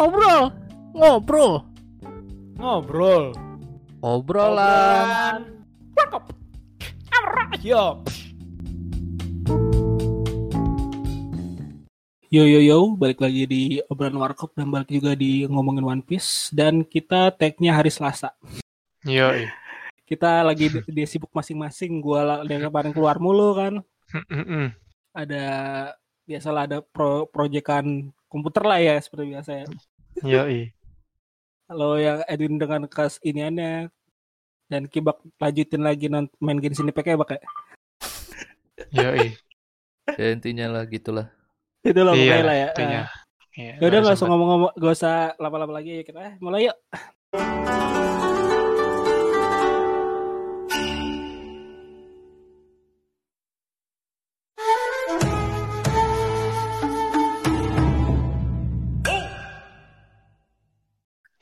ngobrol, ngobrol, Ngobrol. obrolan. Yo. Yo yo yo, balik lagi di obrolan warkop dan balik juga di ngomongin One Piece dan kita tag-nya hari Selasa. Yo. Kita lagi di, di sibuk masing-masing. Gua dari kemarin keluar mulu kan. Ada biasalah ada pro proyekan komputer lah ya seperti biasa ya. Yo. Kalau yang Edwin dengan kas iniannya dan Kibak lanjutin lagi non main Genshin Impact ya pakai. Yo. Ya intinya lah gitulah. Itu loh Iya, lah ya. intinya. Ah. Iya, Ya udah usah sempat. ngomong-ngomong, gak usah lama-lama lagi ya kita. eh, Mulai yuk.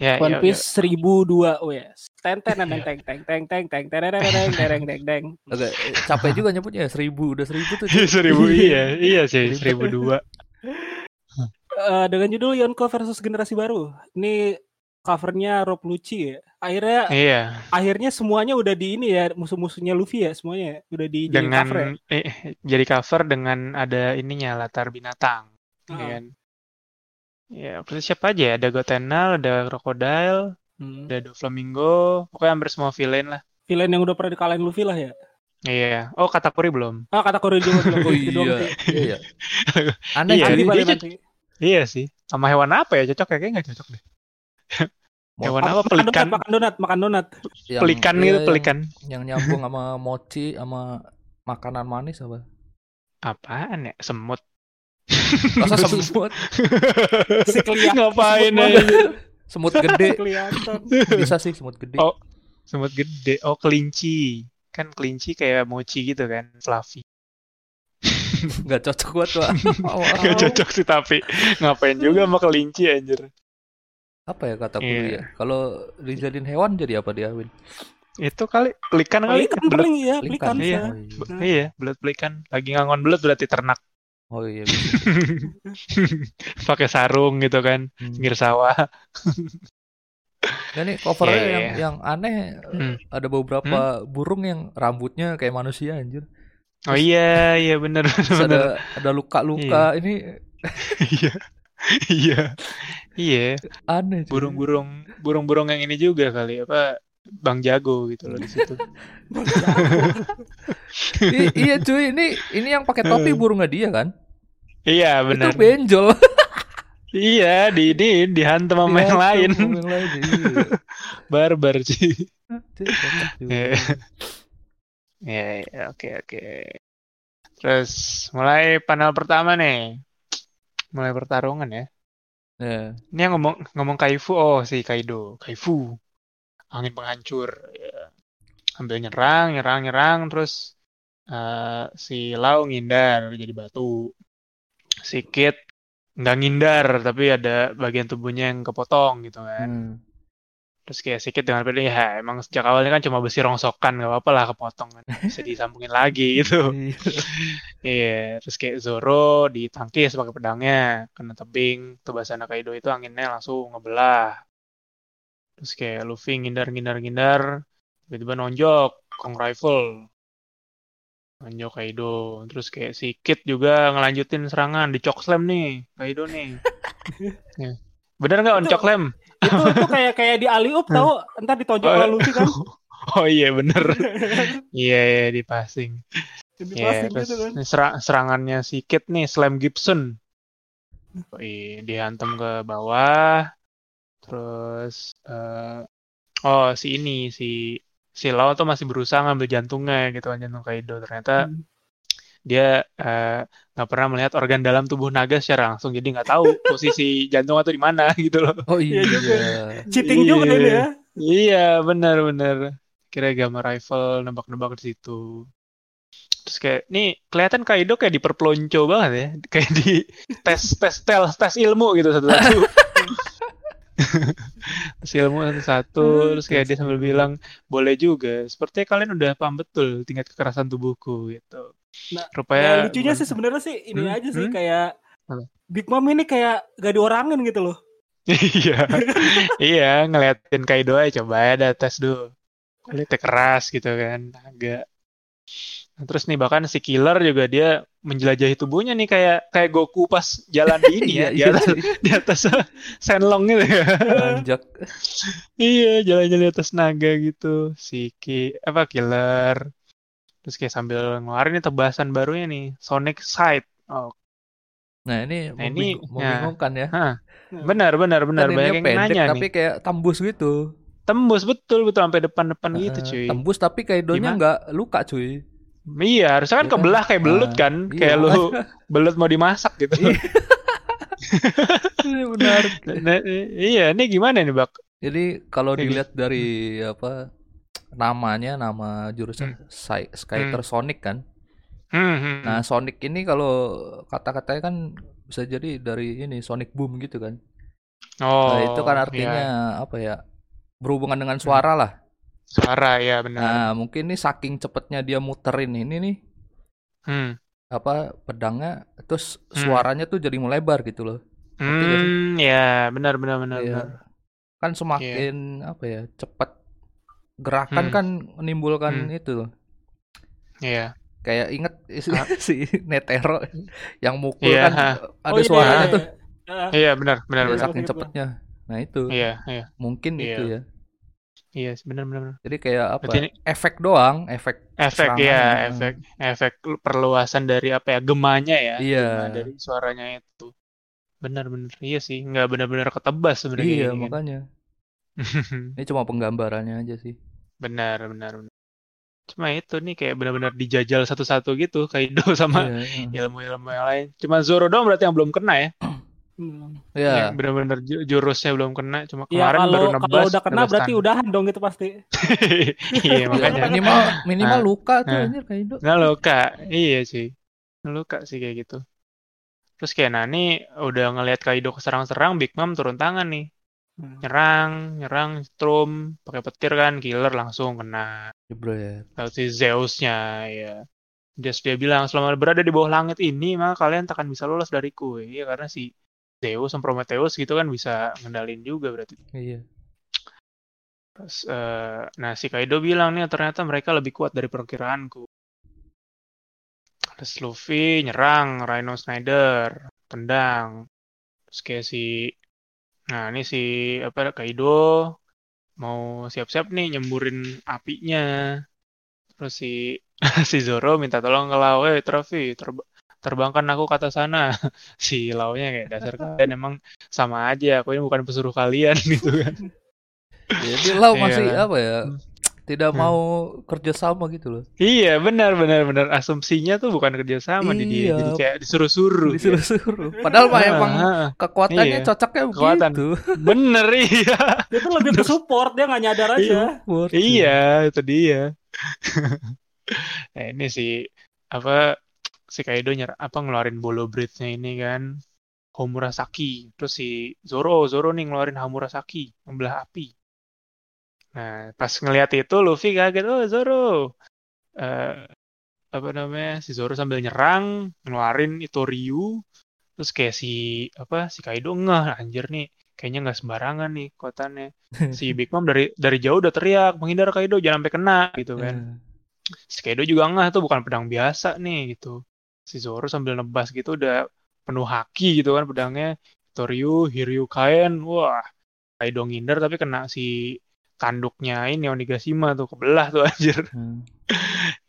Ya, One Piece 1002 wes. Ten ten ten teng teng teng teng teng teng teng teng teng teng teng. Agak eh, capek juga nyebutnya ya, seribu udah seribu tuh. seribu iya, iya sih seribu dua. Eh, dengan judul Yonko versus generasi baru. Ini covernya Rob Lucci ya. Akhirnya Iya, akhirnya semuanya udah di ini ya musuh-musuhnya Luffy ya semuanya udah di jadi dengan cover ya. eh, jadi cover dengan ada ininya latar binatang. Ah. ya kan? Ya, terus siapa aja ya? Ada Gotenal, ada Crocodile, Hmm. ada Doflamingo, pokoknya hampir semua villain lah. Villain yang udah pernah dikalahin Luffy lah ya. Iya. Oh, Katakuri belum. Ah kata Kori juga belum. Oh doang iya, iya, iya. Aneh Iya, dia nanti. Iya sih. Sama hewan apa ya cocok ya? Kayaknya nggak cocok deh. Hewan apa? Makan Pelikan. donat, makan donat, makan donat. Yang- Pelikan iya, gitu, yang- pelikan. Yang nyambung sama mochi sama makanan manis apa? Apaan ya? Semut. Masa semut? Si kelihatan. Ngapain semut aja? Semut gede. Kelihatan. Bisa sih semut gede. Oh. Semut gede. Oh, kelinci. Kan kelinci kayak mochi gitu kan, fluffy. Nggak cocok buat gua. Wow. Gak cocok sih tapi ngapain juga sama kelinci anjir. Apa ya kata Iya. ya? Kalau dijadiin hewan jadi apa dia, Win? Itu kali pelikan kali. Pelikan paling ya, Pelikan. Iya. iya. Be- Iya, belut pelikan. Lagi ngangon belut berarti ternak. Oh iya. Pakai sarung gitu kan, Hmm. pinggir sawah. Nah, nih covernya Iya, iya, yang, iya. yang aneh Hmm. ada beberapa burung yang rambutnya kayak manusia anjir. Oh iya, iya bener Terus bener. ada ada luka-luka. Ini Iya. Iya. Iya, aneh. burung-burung burung-burung yang ini juga kali apa Bang Jago gitu loh di situ. I- iya cuy, ini ini yang pakai topi burungnya dia kan? Iya, Itu benar. benjol. Iya, di ini dihantam sama yang lain. Sama yang lain. Iya. Barbar sih. Juga. Iya. Iya, iya, oke oke. Terus mulai panel pertama nih. Mulai pertarungan ya. Nah, Ini yang ngomong ngomong Kaifu, oh si Kaido, Kaifu, angin penghancur. Ya. Ambil nyerang, nyerang, nyerang, terus eh, si Lau ngindar jadi batu. Si Kid nggak ngindar, tapi ada bagian tubuhnya yang kepotong gitu kan. hmm. Terus kayak si Kid dengan pede, ya emang sejak awalnya kan cuma besi rongsokan, nggak apa-apa lah kepotong kan, bisa disambungin lagi gitu. Iya. Iya, terus kayak Zoro ditangkis pakai pedangnya, kena tebing, Tsubasa Kaido itu anginnya langsung ngebelah. Terus kayak Luffy ngindar ngindar ngindar, tiba-tiba nonjok Kong Rifle. Nonjok Kaido, terus kayak si Kid juga ngelanjutin serangan, di slam nih, Kaido nih. Ya. Bener nggak on Itu- slam? itu itu kayak kayak di Aliup tahu entar ditonjok Oh, oleh Luffy kan. Oh iya bener, iya iya di passing. Di Iya, passing terus gitu kan. serang- serangannya si Kid nih, Slam Gibson. Wih, dihantam ke bawah. Terus eh oh si ini si si Lau tuh masih berusaha ngambil jantungnya gitu kan jantung Kaido. Ternyata Hmm. dia eh, nggak pernah melihat organ dalam tubuh naga secara langsung, jadi nggak tahu posisi jantung atau di mana gitu loh. Oh iya. Iya juga. Cheating Iya. juga ini ya. Iya, benar-benar. Kira gamma rifle nembak-nembak di situ. Terus kayak nih kelihatan Kaido kayak diperpelonco banget ya, kayak di tes tes tes tes ilmu gitu satu-satu. tes ilmu satu-satu, terus kayak dia sambil bilang boleh juga. Sepertinya kalian udah paham betul tingkat kekerasan tubuhku gitu. Nah, Rupanya Ya, lucunya sih sebenarnya sih ini Hmm, aja sih hmm. kayak Apa? Big Mom ini kayak gak diorangin gitu loh. iya iya ngeliatin Kaido aja coba ya ada tes dulu kulitnya keras gitu kan agak Nah, terus nih bahkan si killer juga dia menjelajahi tubuhnya nih kayak kayak Goku pas jalan di ini ya Iya, di iya atas sih. di atas Senlong gitu ya Anjak. iya jalan-jalan di atas naga gitu si ki apa killer terus kayak sambil ngeluarin nih tebasan barunya nih Sonic Side oh Nah ini Nah, ini, ya. membingungkan ya. Hah, benar benar benar Kan banyak yang pendek nanya tapi nih kayak tembus gitu. tembus betul betul sampai depan-depan gitu Eh, cuy Tembus tapi Kaidonya Gimana? nggak luka cuy. Iya harusnya kan Iya kan? kebelah kayak belut Ah, kan iya, kayak lu makanya. belut mau dimasak gitu Iya. Ini benar. Nah, iya ini gimana nih bak Jadi kalau dilihat dari apa namanya nama jurusnya Sky- Skyter Sonic kan. hmm, hmm, Nah, Sonic ini kalau kata-katanya kan bisa jadi dari ini Sonic Boom gitu kan. oh Nah, itu kan iya. artinya apa ya? Berhubungan dengan suara lah. Suara ya benar Nah, mungkin nih saking cepetnya dia muterin ini nih hmm. apa pedangnya terus Hmm. suaranya tuh jadi melebar gitu loh. Hmm, ya benar benar benar Iya. benar. Kan semakin apa ya? Cepat gerakan Hmm. kan menimbulkan Hmm. itu loh. Iya. Kayak inget si, Ah. si Netero yang mukul Iya, kan ha. ada Oh, ini, suaranya iya, tuh. iya. Iya benar benar Ya, benar. saking cepetnya. Nah, itu. Iya iya Mungkin Iya. itu ya. Iya benar benar. benar. Jadi kayak apa? Berarti ini Efek doang, efek efek ya efek efek perluasan dari apa ya gemanya ya. Iya. Gema dari suaranya itu. Benar benar. Iya sih nggak benar-benar ketebas sebenarnya. Iya, kan. makanya. Ini cuma penggambarannya aja sih. benar benar benar. Cuma itu nih kayak benar-benar dijajal satu-satu gitu Kaido sama Iya, iya. ilmu-ilmu yang lain. Cuma Zoro doang berarti yang belum kena ya. Hmm. Iya. Yang benar-benar ju- jurusnya belum kena. Cuma Ya kemarin kalau baru kalau nebas. udah kena berarti tangan. udahan dong itu pasti. iya makanya. minimal minimal Nah. luka tuh Nah. anjir Kaido. Nggak luka. Iya sih. Luka sih kayak gitu. Terus kayak Nani udah ngelihat Kaido keserang-serang, Big Mom turun tangan nih. Hmm. Nyerang, nyerang, strum, pakai petir kan, killer langsung kena. Jebret. Lalu si Zeus-nya ya. Just dia bilang selama berada di bawah langit ini maka kalian takkan bisa lolos dariku. Iya karena si Zeus sama Prometheus gitu kan bisa ngendalin juga berarti. Iya. Terus, eh, nah si Kaido bilang nih ternyata mereka lebih kuat dari perkiraanku. Terus Luffy nyerang Rhino Snyder, tendang. Terus kayak si, nah ini si apa Kaido mau siap-siap nih nyemburin apinya. Terus si si Zoro minta tolong ke Lau, eh Travi, terb- terbangkan aku ke atas sana. Si Lau-nya kayak dasar kalian emang sama aja, aku ini bukan pesuruh kalian gitu kan. Jadi Lau Iya masih kan? apa ya? Tidak Hmm. mau kerja sama gitu loh. Iya benar benar benar asumsinya tuh bukan kerjasama di dia Iya. jadi kayak disuruh-suruh Disuruh-suruh. Padahal mah Ah, emang ah. kekuatannya Iya. cocoknya Kekuatan. begitu. bener iya Dia tuh lebih ke support, dia nggak nyadar aja. Support. iya itu dia nah ini si apa si Kaido nyer apa ngeluarin bolo breath-nya ini kan Homurasaki. Terus si Zoro Zoro nih ngeluarin Hamurasaki membelah api. Nah pas ngeliat itu Luffy kaget oh Zoro. Eh apa namanya si Zoro sambil nyerang ngeluarin itu Ryu. Terus kayak si apa si Kaido ngeh anjir nih kayaknya nggak sembarangan nih kekuatannya. Si Big Mom dari dari jauh udah teriak menghindar Kaido jangan sampai kena gitu kan. Eh, si Kaido juga ngeh tuh bukan pedang biasa nih gitu si Zoro sambil nebas gitu udah penuh haki gitu kan pedangnya. Toryu Hiryu Kaen wah Kaido ngindar tapi kena si tanduknya ini Onigashima tuh kebelah tuh anjir. Hmm.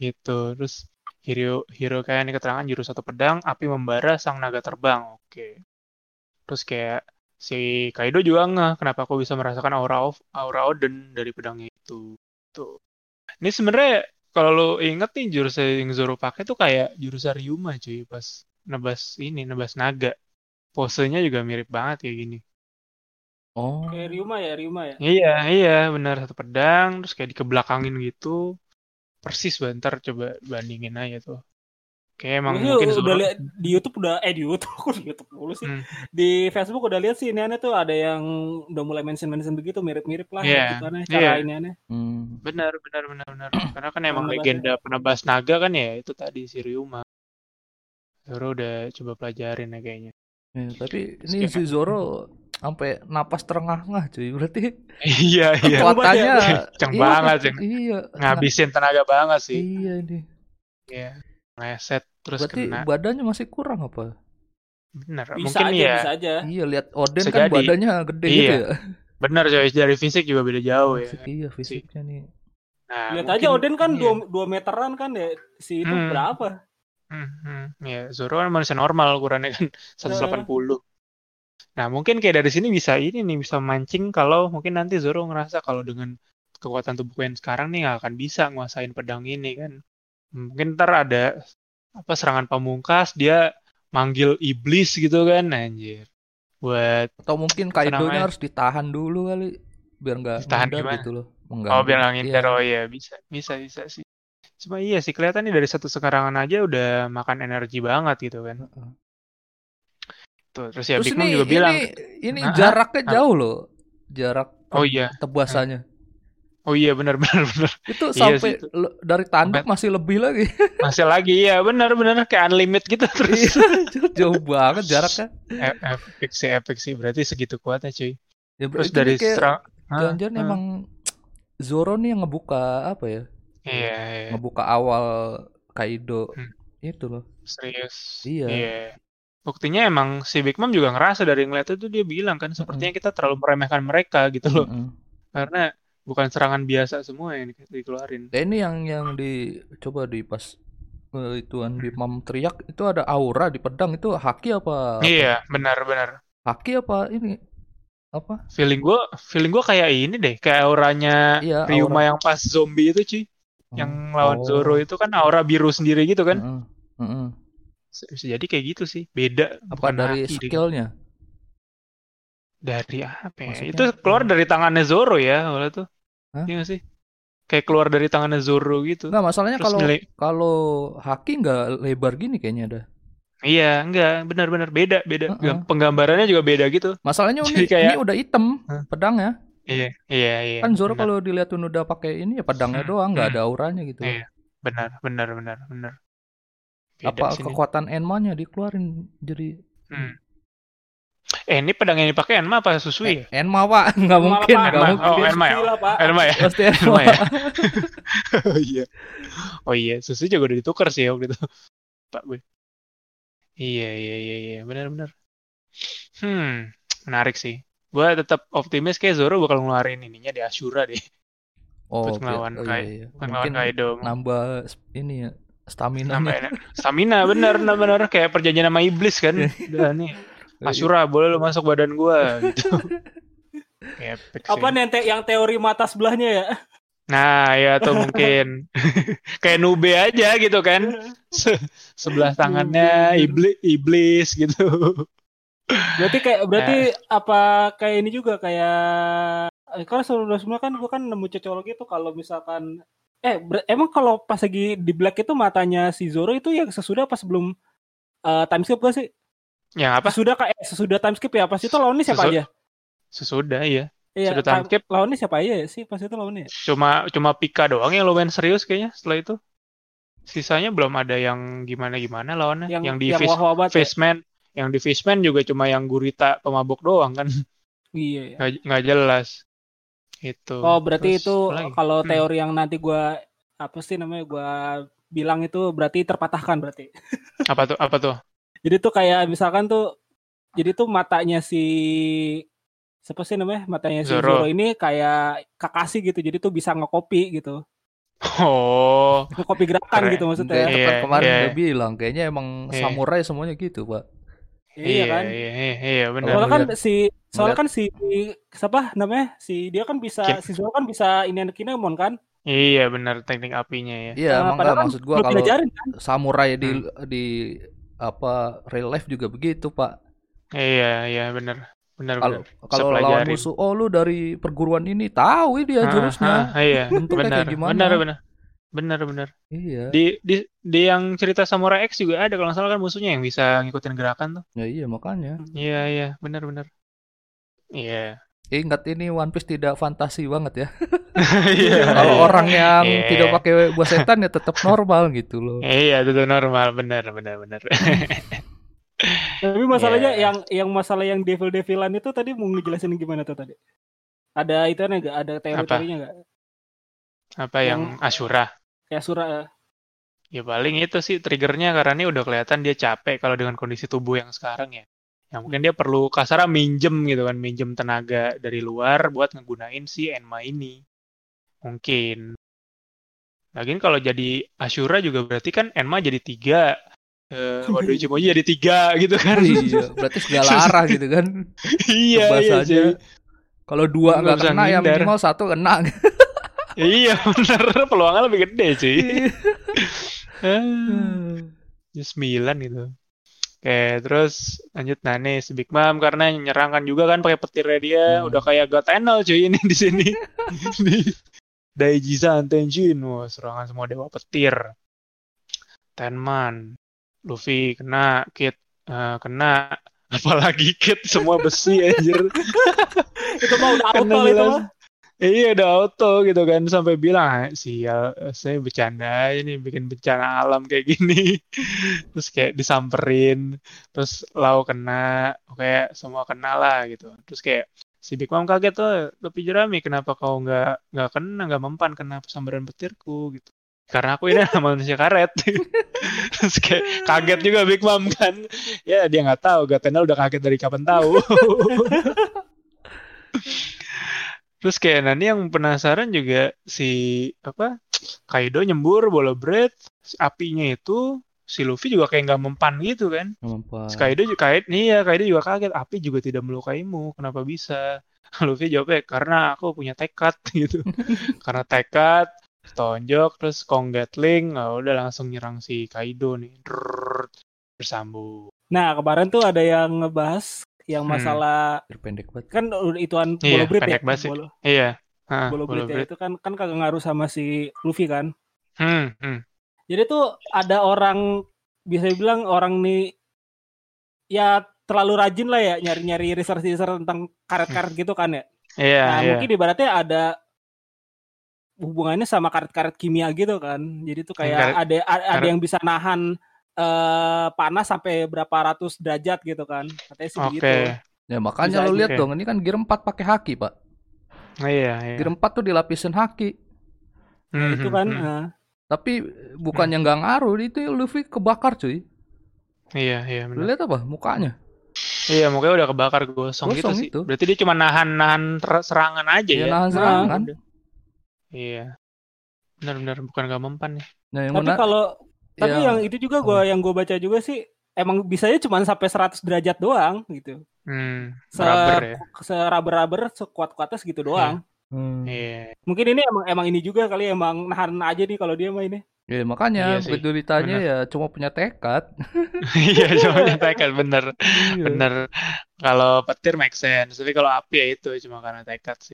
gitu terus Hiro Hiro kayak ini keterangan jurus satu pedang api membara sang naga terbang. Oke. Terus kayak si Kaido juga ngeh kenapa aku bisa merasakan aura of aura Odin dari pedangnya itu? Tuh. Ini sebenarnya kalau lo inget nih jurus yang Zoro pakai tuh kayak jurus Ryuma cuy pas nebas ini nebas naga posenya juga mirip banget kayak gini Oh. Kayak Ryuma ya, Ryuma ya. Iya, iya, benar satu pedang, terus kayak dikebelakangin gitu. Persis bentar coba bandingin aja tuh. Kayak emang sih mungkin udah lihat di YouTube udah eh di YouTube di YouTube dulu sih. Hmm. Di Facebook udah lihat sih ini aneh tuh ada yang udah mulai mention-mention begitu mirip-mirip lah Iya, gitu aneh iya. cara ini aneh. Hmm. Benar, benar, benar, benar. Karena kan emang legenda penebas naga kan ya itu tadi si Ryuma. Zoro udah coba pelajarin ya kayaknya. Ya, tapi ini si Zoro sampai napas terengah-engah cuy. Berarti iya iya kekuatannya Kenceng iya, banget, Cing. Iya. ngabisin tenaga banget sih Iya nih. Iya. Ngeset terus Berarti kena. badannya masih kurang apa? Bener. Bisa Mungkin aja, iya. bisa aja. Iya lihat Oden Bisa kan jadi. badannya gede Iya. gitu ya. Bener coy. Dari fisik juga beda jauh ya. Fisik, iya fisiknya nih. Nah, Lihat mungkin- aja Odin kan iya. dua, dua meteran kan ya si itu Hmm. berapa? Hmm, hmm. Ya, Zoro kan manusia normal ukurannya kan 180. Nah, mungkin kayak dari sini bisa ini nih bisa mancing kalau mungkin nanti Zoro ngerasa kalau dengan kekuatan tubuhku yang sekarang nih nggak akan bisa nguasain pedang ini kan. Mungkin ntar ada apa serangan pamungkas dia manggil iblis gitu kan anjir. Buat Atau mungkin Kaido-nya namanya? harus ditahan dulu kali biar nggak Ditahan gimana? gitu loh. oh Mengganggu. biar nggak ngindar Iya. oh iya bisa bisa bisa sih. Cuma iya sih kelihatan nih dari satu sekarangan aja udah makan energi banget gitu kan. Tuh, terus ya Terus Big Mom ini juga bilang ini ini Hah? jaraknya Apa? jauh loh. Jarak Oh iya. tebasannya. Oh iya benar benar benar. Itu Iya sampai sih, itu. le- dari tanduk Sampai- masih lebih lagi. Masih lagi ya benar benar kayak unlimit gitu terus. Iya, jauh banget jaraknya. E- epic sih epic sih berarti segitu kuatnya cuy. Ya, Terus dari serang jangan-jangan Hah? emang Zoro nih yang ngebuka apa ya? Iya, iya. Ngebuka awal Kaido. Hmm. Itu loh. serius. Iya. Buktinya emang si Big Mom juga ngerasa dari ngeliat itu dia bilang kan sepertinya kita terlalu meremehkan mereka gitu loh. Mm-mm. Karena bukan serangan biasa semua yang di- dikeluarin. Ya, ini yang yang di coba di pas ituan di Mam teriak itu ada aura di pedang itu haki apa? Iya, benar-benar. Haki apa ini? Apa? Feeling gua, feeling gua kayak ini deh, kayak auranya Iya, Ryuma yang pas zombie itu cuy, yang lawan Oh. Zoro itu kan aura biru sendiri gitu kan. Mm-mm. Mm-mm. Bisa jadi kayak gitu sih, beda. Apa bukan dari skillnya? Dari apa ya? Maksudnya? Itu keluar dari tangannya Zoro ya, awalnya tuh. Hah? Iya sih? Kayak keluar dari tangannya Zoro gitu. Enggak, masalahnya kalau milih- kalau haki nggak lebar gini kayaknya ada. Iya, enggak, benar-benar beda, beda. Heeh. Penggambarannya juga beda gitu. Masalahnya Jadi ini, kayak- ini udah hitam Hah? pedangnya. Iya, iya, iya. Kan Zoro kalau dilihatin udah pakai ini ya pedangnya Hmm, doang, nggak hmm. ada auranya gitu. Iya. benar, benar, benar, benar. Beda Apa sini. kekuatan Enma-nya dikeluarin jadi Hmm. Eh, ini pedang yang dipakai Enma apa Susui ya? Enma pak nggak mungkin nggak Enma. mungkin Oh, Enma ya? Enma ya? pasti Enma, Enma ya? oh iya. Oh iya, Susui juga udah ditukar sih waktu itu. Pak gue. Iya, iya, iya, iya, benar-benar. Hmm, menarik sih. Gue tetap optimis kayak Zoro bakal ngeluarin ininya di Ashura deh. oh, Terus ngelawan Oh, Kai- iya, iya. Ngelawan mungkin Kaido. nambah ini ya stamina Nambah ener- stamina bener bener kayak perjanjian sama iblis kan. Udah nih. Ashura boleh lu masuk badan gua gitu. Epic sih. Apa nih yang, te- yang teori mata sebelahnya ya? Nah, ya tuh mungkin kayak nube aja gitu kan. Se- sebelah tangannya iblis iblis gitu. Berarti kayak berarti Eh. apa kayak ini juga kayak eh, kan sebelum sebelumnya kan gua kan nemu cocologi itu kalau misalkan eh ber- emang kalau pas lagi di black itu matanya si Zoro itu yang sesudah apa sebelum eh, time skip gak sih? Yang apa? Sesudah kayak eh, sesudah time skip ya pas itu lawannya siapa Sesu- aja? Sesudah ya. Iya, Sesudah time skip. lawannya siapa aja ya sih pas itu lawannya? ya? Cuma cuma Pika doang yang lumayan serius kayaknya setelah itu. Sisanya belum ada yang gimana-gimana lawannya. Yang Yang, di yang Fish, ya? Fishman, yang di Fishman juga cuma yang gurita pemabuk doang kan. Iya. ya. nggak nggak jelas itu Oh berarti Terus itu lagi? kalau Hmm. teori yang nanti gua apa sih namanya gua bilang itu berarti terpatahkan berarti. apa tuh apa tuh Jadi tuh kayak misalkan tuh jadi tuh matanya si siapa sih namanya? Matanya si Zoro. Zoro, ini kayak Kakashi gitu. Jadi tuh bisa ngekopi gitu. oh Ngekopi gerakan Keren. gitu Kayak maksudnya. kan Iya, kemarin iya. udah bilang kayaknya emang Iya. samurai semuanya gitu pak Iya kan? iya iya, iya benar Soalnya kan si soalnya kan si siapa namanya? Si dia kan bisa Kin- si Zoro kan bisa ini Kinemon kan? iya benar teknik apinya ya iya Nah, emang padahal nggak kan maksud gua kalau diajarin kan? samurai di Hmm. di apa real life juga begitu pak. Iya iya benar. Benar kalau benar. Kalau lawan musuh oh lu dari perguruan ini tahu ini dia Ah, jurusnya. ah, iya. Bentuknya benar benar benar. Benar benar. Iya. Di di di yang cerita Samurai X juga ada kalau nggak salah kan musuhnya yang bisa ngikutin gerakan tuh. Ya iya makanya. Iya iya. Benar benar. Iya ingat ini One Piece tidak fantasi banget ya iya kalau orang yang Iya. tidak pakai buah setan ya tetap normal gitu loh Iya, itu tuh normal, benar, benar, benar. Tapi masalahnya Iya. yang yang masalah yang devil devilan itu tadi mau ngejelasin gimana tuh tadi? Ada itu enggak? Ada teori-teorinya enggak? Apa yang Ashura? Kayak surah Ya paling itu sih triggernya karena ini udah kelihatan dia capek kalau dengan kondisi tubuh yang sekarang ya. Ya mungkin dia perlu kasarnya minjem gitu kan, minjem tenaga dari luar buat ngegunain si Enma ini. Mungkin. Lagian kalau jadi Ashura juga berarti kan Enma jadi tiga. Eh, Waduh Ichimonji jadi tiga gitu kan. iya, berarti segala arah gitu kan. iya, iya Bahasanya. sih. Kalau dua Nggak kena ya minimal satu kena. Iya bener, peluangnya lebih gede sih. Hmm. Ya, sembilan gitu. Oke, terus lanjut nah nih si Big Mom karena nyerang kan juga kan pakai petirnya dia Hmm. udah kayak God Enel cuy ini di sini. di Daijizan Tenjin, wah serangan semua dewa petir. Tenman, Luffy kena, Kid eh, kena, apalagi Kid semua besi anjir. itu mah udah auto itu mah. Iya udah auto gitu kan sampai bilang "Ah, sial saya bercanda aja nih bikin bencana alam kayak gini. Terus kayak disamperin terus Lau kena kayak semua kena lah gitu. Terus kayak si Big Mom kaget tuh tapi jerami kenapa kau nggak nggak kena nggak mempan kena sambaran petirku? Gitu. Karena aku ini manusia karet. Terus kayak kaget juga Big Mom kan. Ya dia nggak tahu Gatenel udah kaget dari kapan tahu Terus kayak nanti yang penasaran juga si apa Kaido nyembur bola bread apinya itu si Luffy juga kayak nggak mempan gitu kan. Mempan. Si Kaido juga kaget nih ya Kaido juga kaget api juga tidak melukaimu kenapa bisa? Luffy jawabnya karena aku punya tekad gitu. karena tekad tonjok terus Kong Gatling oh, udah langsung nyerang si Kaido nih. Drrrr, bersambung. Nah, kemarin tuh ada yang ngebahas yang Hmm. masalah Biar pendek banget. kan ituan Iya, bolo bread ya. pendek banget sih. Bolo, Iya. Hah, bolo ya, bread. itu kan kan kagak ngaruh sama si Luffy kan. Hmm, hmm. Jadi tuh ada orang bisa dibilang orang nih ya terlalu rajin lah ya nyari-nyari research-research tentang karet-karet gitu kan ya. Iya, Nah, iya. mungkin ibaratnya ada hubungannya sama karet-karet kimia gitu kan. Jadi tuh kayak Karet- ada ada karet- yang bisa nahan eh, panas sampai berapa ratus derajat gitu kan. Katanya sih Oke. begitu. Ya makanya Bisa lo lihat dong, ini kan gear 4 pakai haki, Pak. Iya, iya. Gear 4 tuh dilapisin haki. Hmm, Itu hmm, kan hmm. eh, Tapi bukannya nggak ngaruh, itu Luffy kebakar cuy. Iya, iya Lu benar. lihat apa? Mukanya. Iya, mukanya udah kebakar gosong, gitu Gosong sih. itu. Berarti dia cuma nahan-nahan serangan aja Ya, ya. nahan Nah, serangan. Iya. Benar-benar bukan gak mempan nih. Nah, yang tapi mana? kalau tapi ya, yang itu juga gua yang gue baca juga sih emang bisanya cuma sampai 100 derajat doang gitu. Hmm, Se- rubber ya. Seraber-raber sekuat-kuatnya segitu doang. Hmm. Iya. Mungkin ini emang emang ini juga kali emang nahan aja nih kalau dia mah ini. Ya makanya Iya ditanya ya cuma punya tekad. Iya, cuma nyetekan bener. Iya. Bener. Kalau petir make sense, tapi kalau api ya itu cuma karena tekad sih.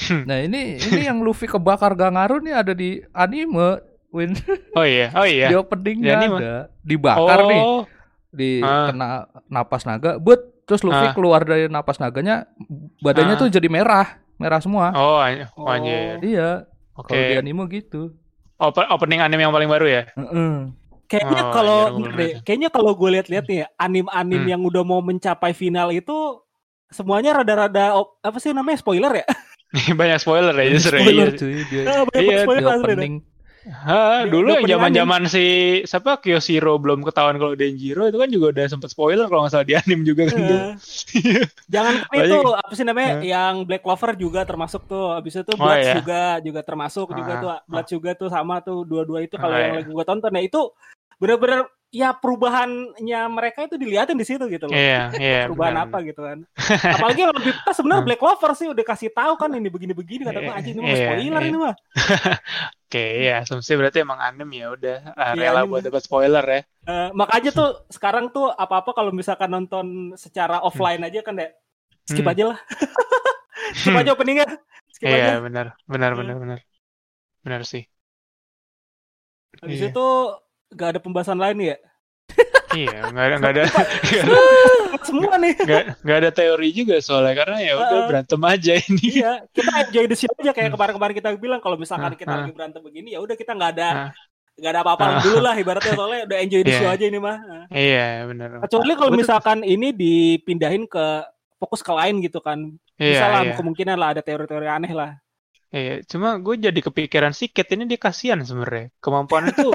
Nah ini ini yang Luffy kebakar gak ngaruh nih ada di anime. Win Oh iya, oh iya. di openingnya Di anime? ada dibakar nih oh, di Ah. kena napas naga, but terus Luffy Ah. keluar dari napas naganya badannya Ah. tuh jadi merah, merah semua. oh, an- oh, Oh. anjir. Iya, Oke. kalau di anime gitu. Open- opening anime yang paling baru ya? Heeh. Kayaknya Oh, kalau lihat. kayaknya kalau gue lihat-lihat nih ya, anim-anim Hmm. yang udah mau mencapai final itu semuanya rada-rada op- apa sih namanya spoiler ya? Banyak spoiler ya justru. Spoiler Iya. cuy dia Ah, banyak Iya, spoiler di opening. Hah, dulu yang zaman-zaman si siapa Kyoshiro belum ketahuan kalau Denjiro itu kan juga udah sempet spoiler kalau nggak salah di anime juga kan. Eh, Jangan itu apa sih namanya yang Black Clover juga termasuk tuh. Habis itu Oh, Blood iya. juga juga termasuk juga Ah, tuh Blood juga tuh sama tuh dua-dua itu kalau Ah, yang iya. lagi gue tonton ya itu bener-bener ya perubahannya mereka itu dilihatin di situ gitu loh. Iya, iya. perubahan benar, apa gitu kan. Apalagi yang lebih pas sebenarnya Hmm. Black Clover sih udah kasih tahu kan ini begini-begini kata gue Iya, anjing ini mah iya, spoiler iya. ini mah. Oke, ya asumsi berarti emang anime ya udah ah, Iya, rela buat dapat spoiler ya. Eh, makanya tuh sekarang tuh apa-apa kalau misalkan nonton secara offline aja kan deh skip Hmm. aja lah. skip aja openingnya. Skip aja. Iya, benar, benar, Hmm. benar, benar. Benar sih. Habis Iya. itu gak ada pembahasan lain ya. Iya, nggak ada, nggak ada, Semua nih. nggak, nggak ada teori juga soalnya karena ya udah Ah. berantem aja ini. iya, kita enjoy the show aja kayak Hmm. kemarin-kemarin kita bilang kalau misalkan Ah, kita lagi berantem begini ya udah kita nggak ada Ah. Gak ada apa-apa dulu lah ibaratnya soalnya udah enjoy the Iya. show aja ini mah. Iya, benar. Kecuali kalau misalkan ini dipindahin ke fokus ke lain gitu kan. Iya, Bisa lah iya. kemungkinan lah ada teori-teori aneh lah. Iya, cuma gue jadi kepikiran si Kate ini dia kasihan sebenarnya. Kemampuannya tuh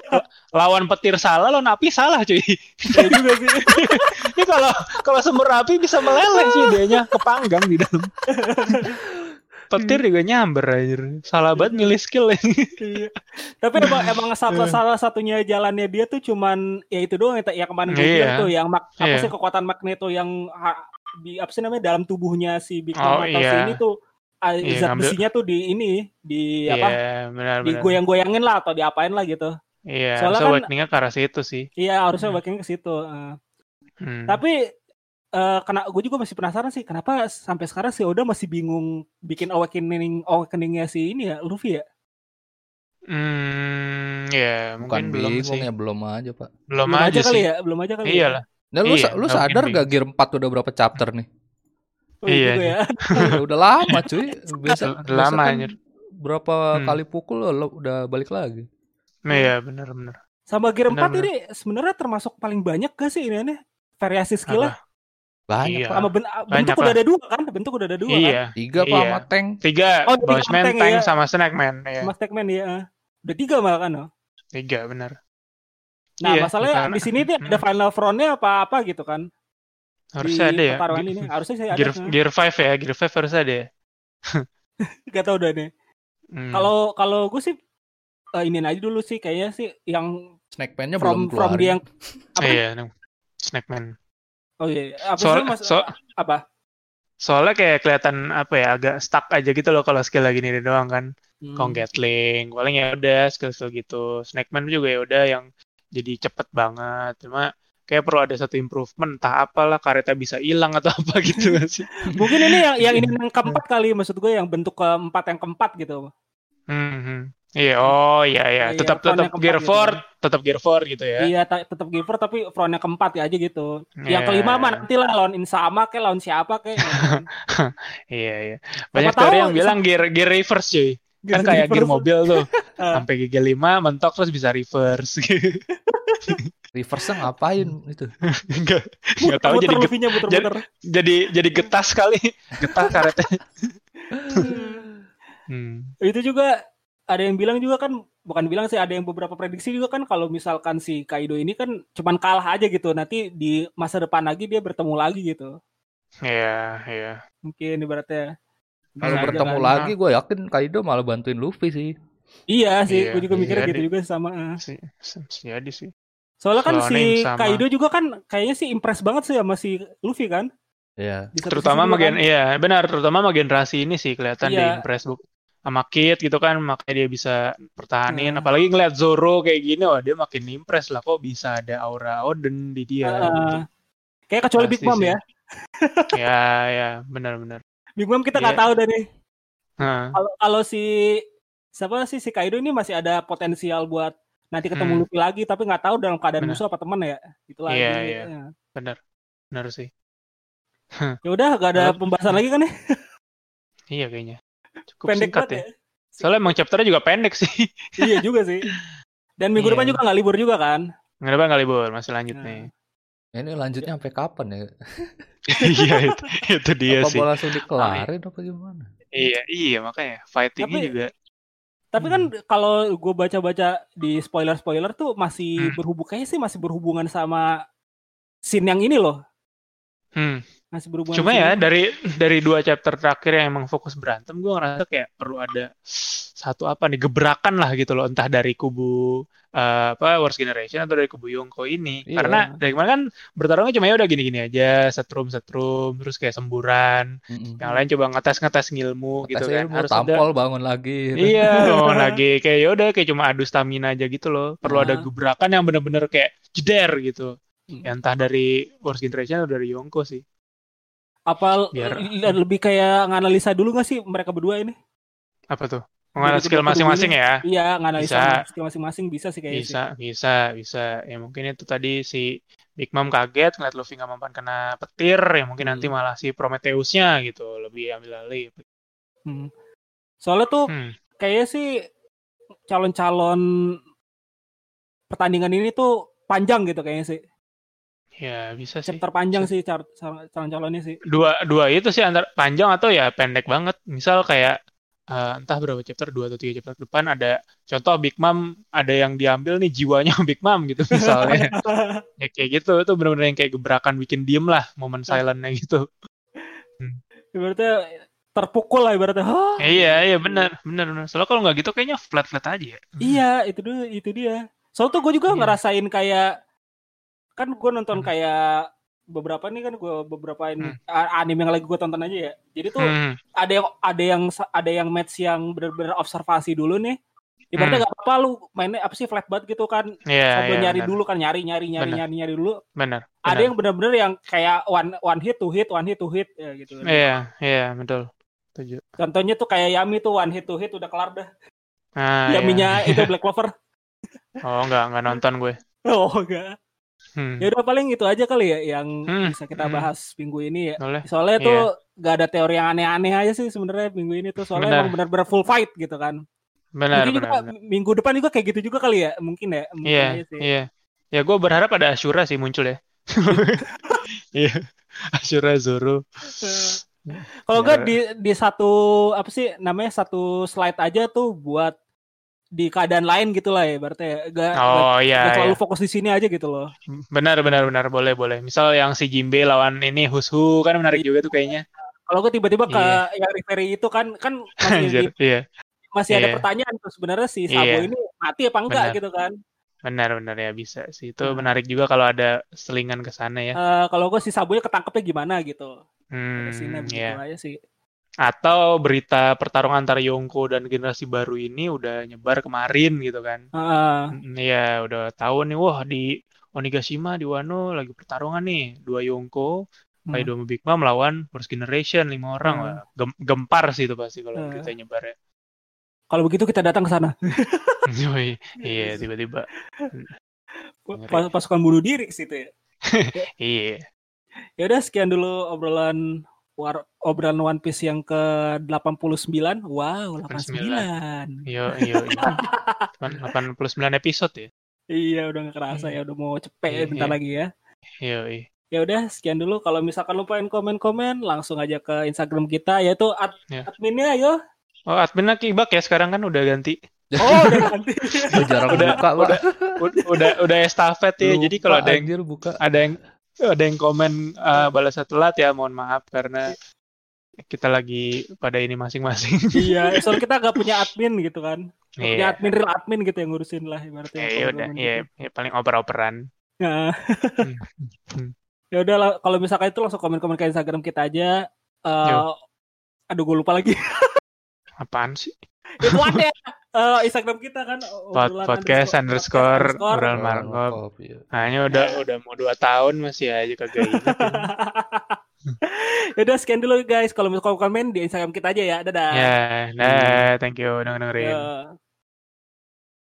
lawan petir salah, lawan api salah cuy. Iya juga sih. Ini kalau kalau sumber api bisa meleleh sih dianya kepanggang di dalam. Petir juga nyamber aja. Salah banget milih skill ini. Iya. Tapi emang, emang salah, salah satunya jalannya dia tuh cuman ya itu doang yang kemarin Iya. tuh yang mak, apa Iya. sih kekuatan magneto yang di apa sih namanya dalam tubuhnya si Big Oh, iya. ini tuh ah, Iya, zat ngambil- besinya tuh di ini di apa Iya, benar benar. digoyang-goyangin lah atau diapain lah gitu. Iya, Soalnya so kan- awakening-nya ke arah situ sih. Iya harusnya Hmm. bagian ke situ. eh. Hmm. Tapi eh kena gue juga masih penasaran sih kenapa sampai sekarang si Oda masih bingung bikin awakening awakeningnya si ini ya Luffy ya. Hmm, ya Bukan mungkin belum bingung sih. ya, belum aja, Pak. Belum, Belum aja, kali sih. ya, belum aja kali. Iyalah. Nah, lu, Iya, lu sadar mungkin gak Gear 4 udah berapa chapter nih? Ya. Oh, iya juga ya. Ya, udah lama cuy. Biasa, Udah biasa lama, kan anjir. berapa Hmm. kali pukul lo, lo udah balik lagi. Iya, benar benar. Sama Gear 4 Benar, ini sebenarnya termasuk paling banyak gak sih ini aneh? Variasi skillnya Banyak, Iya. Sama ben- bentuk Banyak udah lah. ada dua kan? Bentuk udah ada dua kan? Iya. Tiga Pak Iya. sama tank. Tiga, Oh, tiga Bossman, tank, Tank, iya. sama Snackman. Iya. Sama Stackman ya. Udah tiga malah kan? oh. Tiga, benar. Nah, Iya, masalahnya di sini nih ada final front-nya apa-apa gitu kan? Harusnya di ada ya. pertarungan ini harusnya saya ada. Gear, nah. Gear 5 ya, Gear 5 harus ada ya. Gak tau udah nih. Hmm. Kalau kalau gue sih eh, ini aja dulu sih kayaknya sih yang Snackman-nya from belum from keluar. dia yang apa? Iya, no. Snackman. Oh iya, apa Soal- sih mas so- apa? Soalnya kayak kelihatan apa ya, agak stuck aja gitu loh kalau skill lagi ini doang kan. Hmm. Kong Gatling, paling ya udah skill-skill gitu. Snackman juga ya udah yang jadi cepet banget. Cuma kayak perlu ada satu improvement, entah apalah karetnya bisa hilang atau apa gitu sih. Mungkin ini yang yang ini yang keempat kali maksud gue yang bentuk keempat yang keempat gitu. Hmm. Iya, oh iya iya, Iya, tetap front tetap yang Gear 4, gitu. tetap Gear 4 gitu ya. Iya, ta- tetap giver tapi frontnya keempat ya aja gitu. Yang Iya. kelima mah nanti lah lawan Insama kayak lawan siapa kayak. Iya iya. Banyak tahu, teori yang bilang gear gear reverse cuy. Kan kayak gear mobil tuh. Ah. Sampai gigi 5 mentok terus bisa reverse. Reverse-nya ngapain itu? Enggak enggak tahu jadi get- Luffy-nya muter-muter. jadi jadi getas kali. Getah karetnya. Hmm. itu juga ada yang bilang juga kan bukan bilang sih ada yang beberapa prediksi juga kan kalau misalkan si Kaido ini kan cuman kalah aja gitu nanti di masa depan lagi dia bertemu lagi gitu Iya, iya. mungkin ibaratnya Kalau bertemu kan. lagi gue yakin Kaido malah bantuin Luffy sih. iya sih Iya, gue juga mikirnya iya, gitu deh. juga sama eh. Si, si- si- jadi sih. Soalnya kan Soalnya si sama. Kaido juga kan kayaknya sih impress banget sih sama si Luffy kan Iya. Satu Terutama sisi sama juga gen kan. iya, benar, terutama sama generasi ini sih kelihatan di Iya. impress book sama Kid gitu kan makanya dia bisa pertahanin Nah. apalagi ngeliat Zoro kayak gini wah dia makin impress lah kok bisa ada aura Odin di dia Eh, gitu. kayak kecuali Big Pasti Mom sih. ya ya ya benar-benar Big Mom kita nggak Iya. tahu deh nih Nah, kalau kalau si siapa sih si Kaido ini masih ada potensial buat nanti ketemu Hmm. Luffy lagi tapi nggak tahu dalam keadaan musuh apa teman ya itulah Iya, lagi. iya. Ya. benar benar sih ya udah gak ada pembahasan lagi kan ya iya kayaknya cukup pendek singkat ya ya. soalnya emang chapternya juga pendek sih iya juga sih dan minggu Iya. depan juga nggak libur juga kan nggak apa nggak libur masih lanjut Nah. nih Ini lanjutnya sampai kapan ya? iya itu, itu dia apa sih mau langsung dikelarin apa gimana? iya iya makanya fightingnya Tapi- juga tapi kan kalau gue baca-baca di spoiler-spoiler tuh masih Hmm. berhubung kayaknya sih masih berhubungan sama scene yang ini loh hmm. Masih berhubungan Cuma ya ini. dari dari dua chapter terakhir yang emang fokus berantem, gue ngerasa kayak perlu ada satu apa nih gebrakan lah gitu loh, entah dari kubu eh, apa Worst Generation atau dari kubu Yonko ini. Iya. Karena dari kemarin kan bertarungnya cuma ya udah gini-gini aja, setrum setrum, terus kayak semburan. Mm-mm. Yang lain coba ngetes ngetes ngilmu gitu Tes kan. Harus ada tampol bangun lagi. gitu. Iya, mau lagi kayak ya udah kayak cuma adu stamina aja gitu loh. Perlu ada Ah. gebrakan yang bener-bener kayak jeder gitu. Hmm. Ya, entah dari Worst Generation atau dari Yonko sih. Apa biar- lebih kayak nganalisa dulu nggak sih mereka berdua ini Apa tuh? Mengenal Dari skill masing-masing ya. iya nganalisa Bisa. skill masing-masing bisa sih kayaknya sih Bisa, bisa, bisa. Ya mungkin itu tadi si Big Mom kaget ngeliat Luffy nggak mempan kena petir, ya mungkin nanti Hmm. malah si Prometheusnya gitu lebih ambil alih. Hmm. soalnya tuh Hmm. kayaknya sih calon-calon pertandingan ini tuh panjang gitu kayaknya sih. Ya bisa sih. Chapter panjang sih car- cal- calon-calonnya sih. Dua dua itu sih antara panjang atau ya pendek banget. Misal kayak eh, entah berapa chapter dua atau tiga chapter ke depan ada contoh Big Mom ada yang diambil nih jiwanya Big Mom gitu misalnya. ya kayak gitu itu benar-benar yang kayak gebrakan bikin diem lah momen silentnya gitu. Ibaratnya terpukul lah ibaratnya. Hah? Iya iya benar benar benar. Soalnya kalau nggak gitu kayaknya flat flat aja ya. Iya, itu dia, itu dia. Soalnya tuh gue juga Iya. ngerasain kayak kan gue nonton Hmm. kayak beberapa nih kan gue beberapa ini Hmm. anime yang lagi gue tonton aja ya. Jadi tuh Hmm. ada yang ada yang ada yang match yang benar-benar observasi dulu nih. Ibaratnya Hmm. gak apa-apa lu mainnya apa sih flat banget gitu kan. Iya Sambil iya nyari benar. dulu kan nyari nyari nyari nyari nyari dulu. Benar. Ada yang benar-benar yang kayak one one hit to hit, one hit to hit ya gitu. Iya iya betul. Setuju. Contohnya tuh kayak Yami tuh one hit to hit udah kelar dah. Nah, iya. Yaminya itu Black Clover. Oh enggak enggak nonton gue. Oh enggak. Hmm. Ya udah paling itu aja kali ya yang Hmm, bisa kita hmm. bahas minggu ini ya. Boleh. Soalnya Iya. tuh gak ada teori yang aneh-aneh aja sih sebenarnya minggu ini tuh soalnya Benar. emang benar-benar full fight gitu kan. Benar Mungkin benar. juga benar. minggu depan juga kayak gitu juga kali ya, mungkin ya. Iya, sih. iya. Ya gue berharap ada Ashura sih muncul ya. Iya. Ashura Zoro. Kalau enggak Biar- di di satu apa sih namanya satu slide aja tuh buat di keadaan lain gitu lah ya berarti ya. Gak, Oh iya, selalu iya. fokus di sini aja gitu loh. Benar benar benar boleh boleh. Misal yang si Jimbe lawan ini Hushu kan menarik juga tuh kayaknya. Kalau gue tiba-tiba ke Iya. yang referee itu kan kan masih Anjir, di- iya. masih ada Iya. pertanyaan tuh sebenarnya si Sabo Iya. ini mati apa enggak Benar. gitu kan. Benar benar ya bisa sih. Itu Nah. menarik juga kalau ada selingan ke sana ya. Eh, kalau gue si Sabonya ketangkepnya gimana gitu. Hmm, Ada sini begitu iya. aja sih. Atau berita pertarungan antara Yonko dan generasi baru ini udah nyebar kemarin gitu kan. Heeh. Mm, Iya, udah tahu nih, wah di Onigashima di Wano lagi pertarungan nih, dua Yonko, Hmm. Sama Big Mom lawan First Generation lima orang, Hmm. Gem- gempar sih itu pasti kalau Hmm. kita nyebar ya. Kalau begitu kita datang ke sana. Yoi, iya tiba-tiba. Pas- Pasukan bunuh diri situ ya. iya, Ya udah sekian dulu obrolan war, obrolan One Piece yang ke-89. Wow, 89. yo yo, yo. Cuman 89 episode ya, Iya, udah gak kerasa ya, udah mau cepet Iya, bentar iya. lagi ya. yo Ya udah, sekian dulu. Kalau misalkan lupa komen-komen, langsung aja ke Instagram kita yaitu ad, Ya. adminnya ayo. Oh, adminnya Kibak ya sekarang kan udah ganti, Oh, udah ganti. Jarang Udah- buka udah udah udah, udah estafet ya. Jadi kalau Lupa, ada yang anjir buka. ada yang ada yang komen uh, balas telat ya mohon maaf karena kita lagi pada ini masing-masing. iya, soalnya kita gak punya admin gitu kan. Gak punya Iya. admin real admin gitu yang ngurusin lah ibaratnya. Ya, ya udah, ya, ya paling oper-operan. Nah. Ya udah lah, kalau misalkan itu langsung komen-komen ke Instagram kita aja. Eh, Yo. aduh gue lupa lagi. Apaan sih? itu ada eh, Instagram kita kan. Pod, podcast underscore underscore. Orang markop. markop, iya. Hanya udah udah mau dua tahun masih aja kagak ingat. ya udah sekian dulu guys. Kalau mau komen di Instagram kita aja ya. Dadah. ya, nah, thank you udah dengerin. Ya.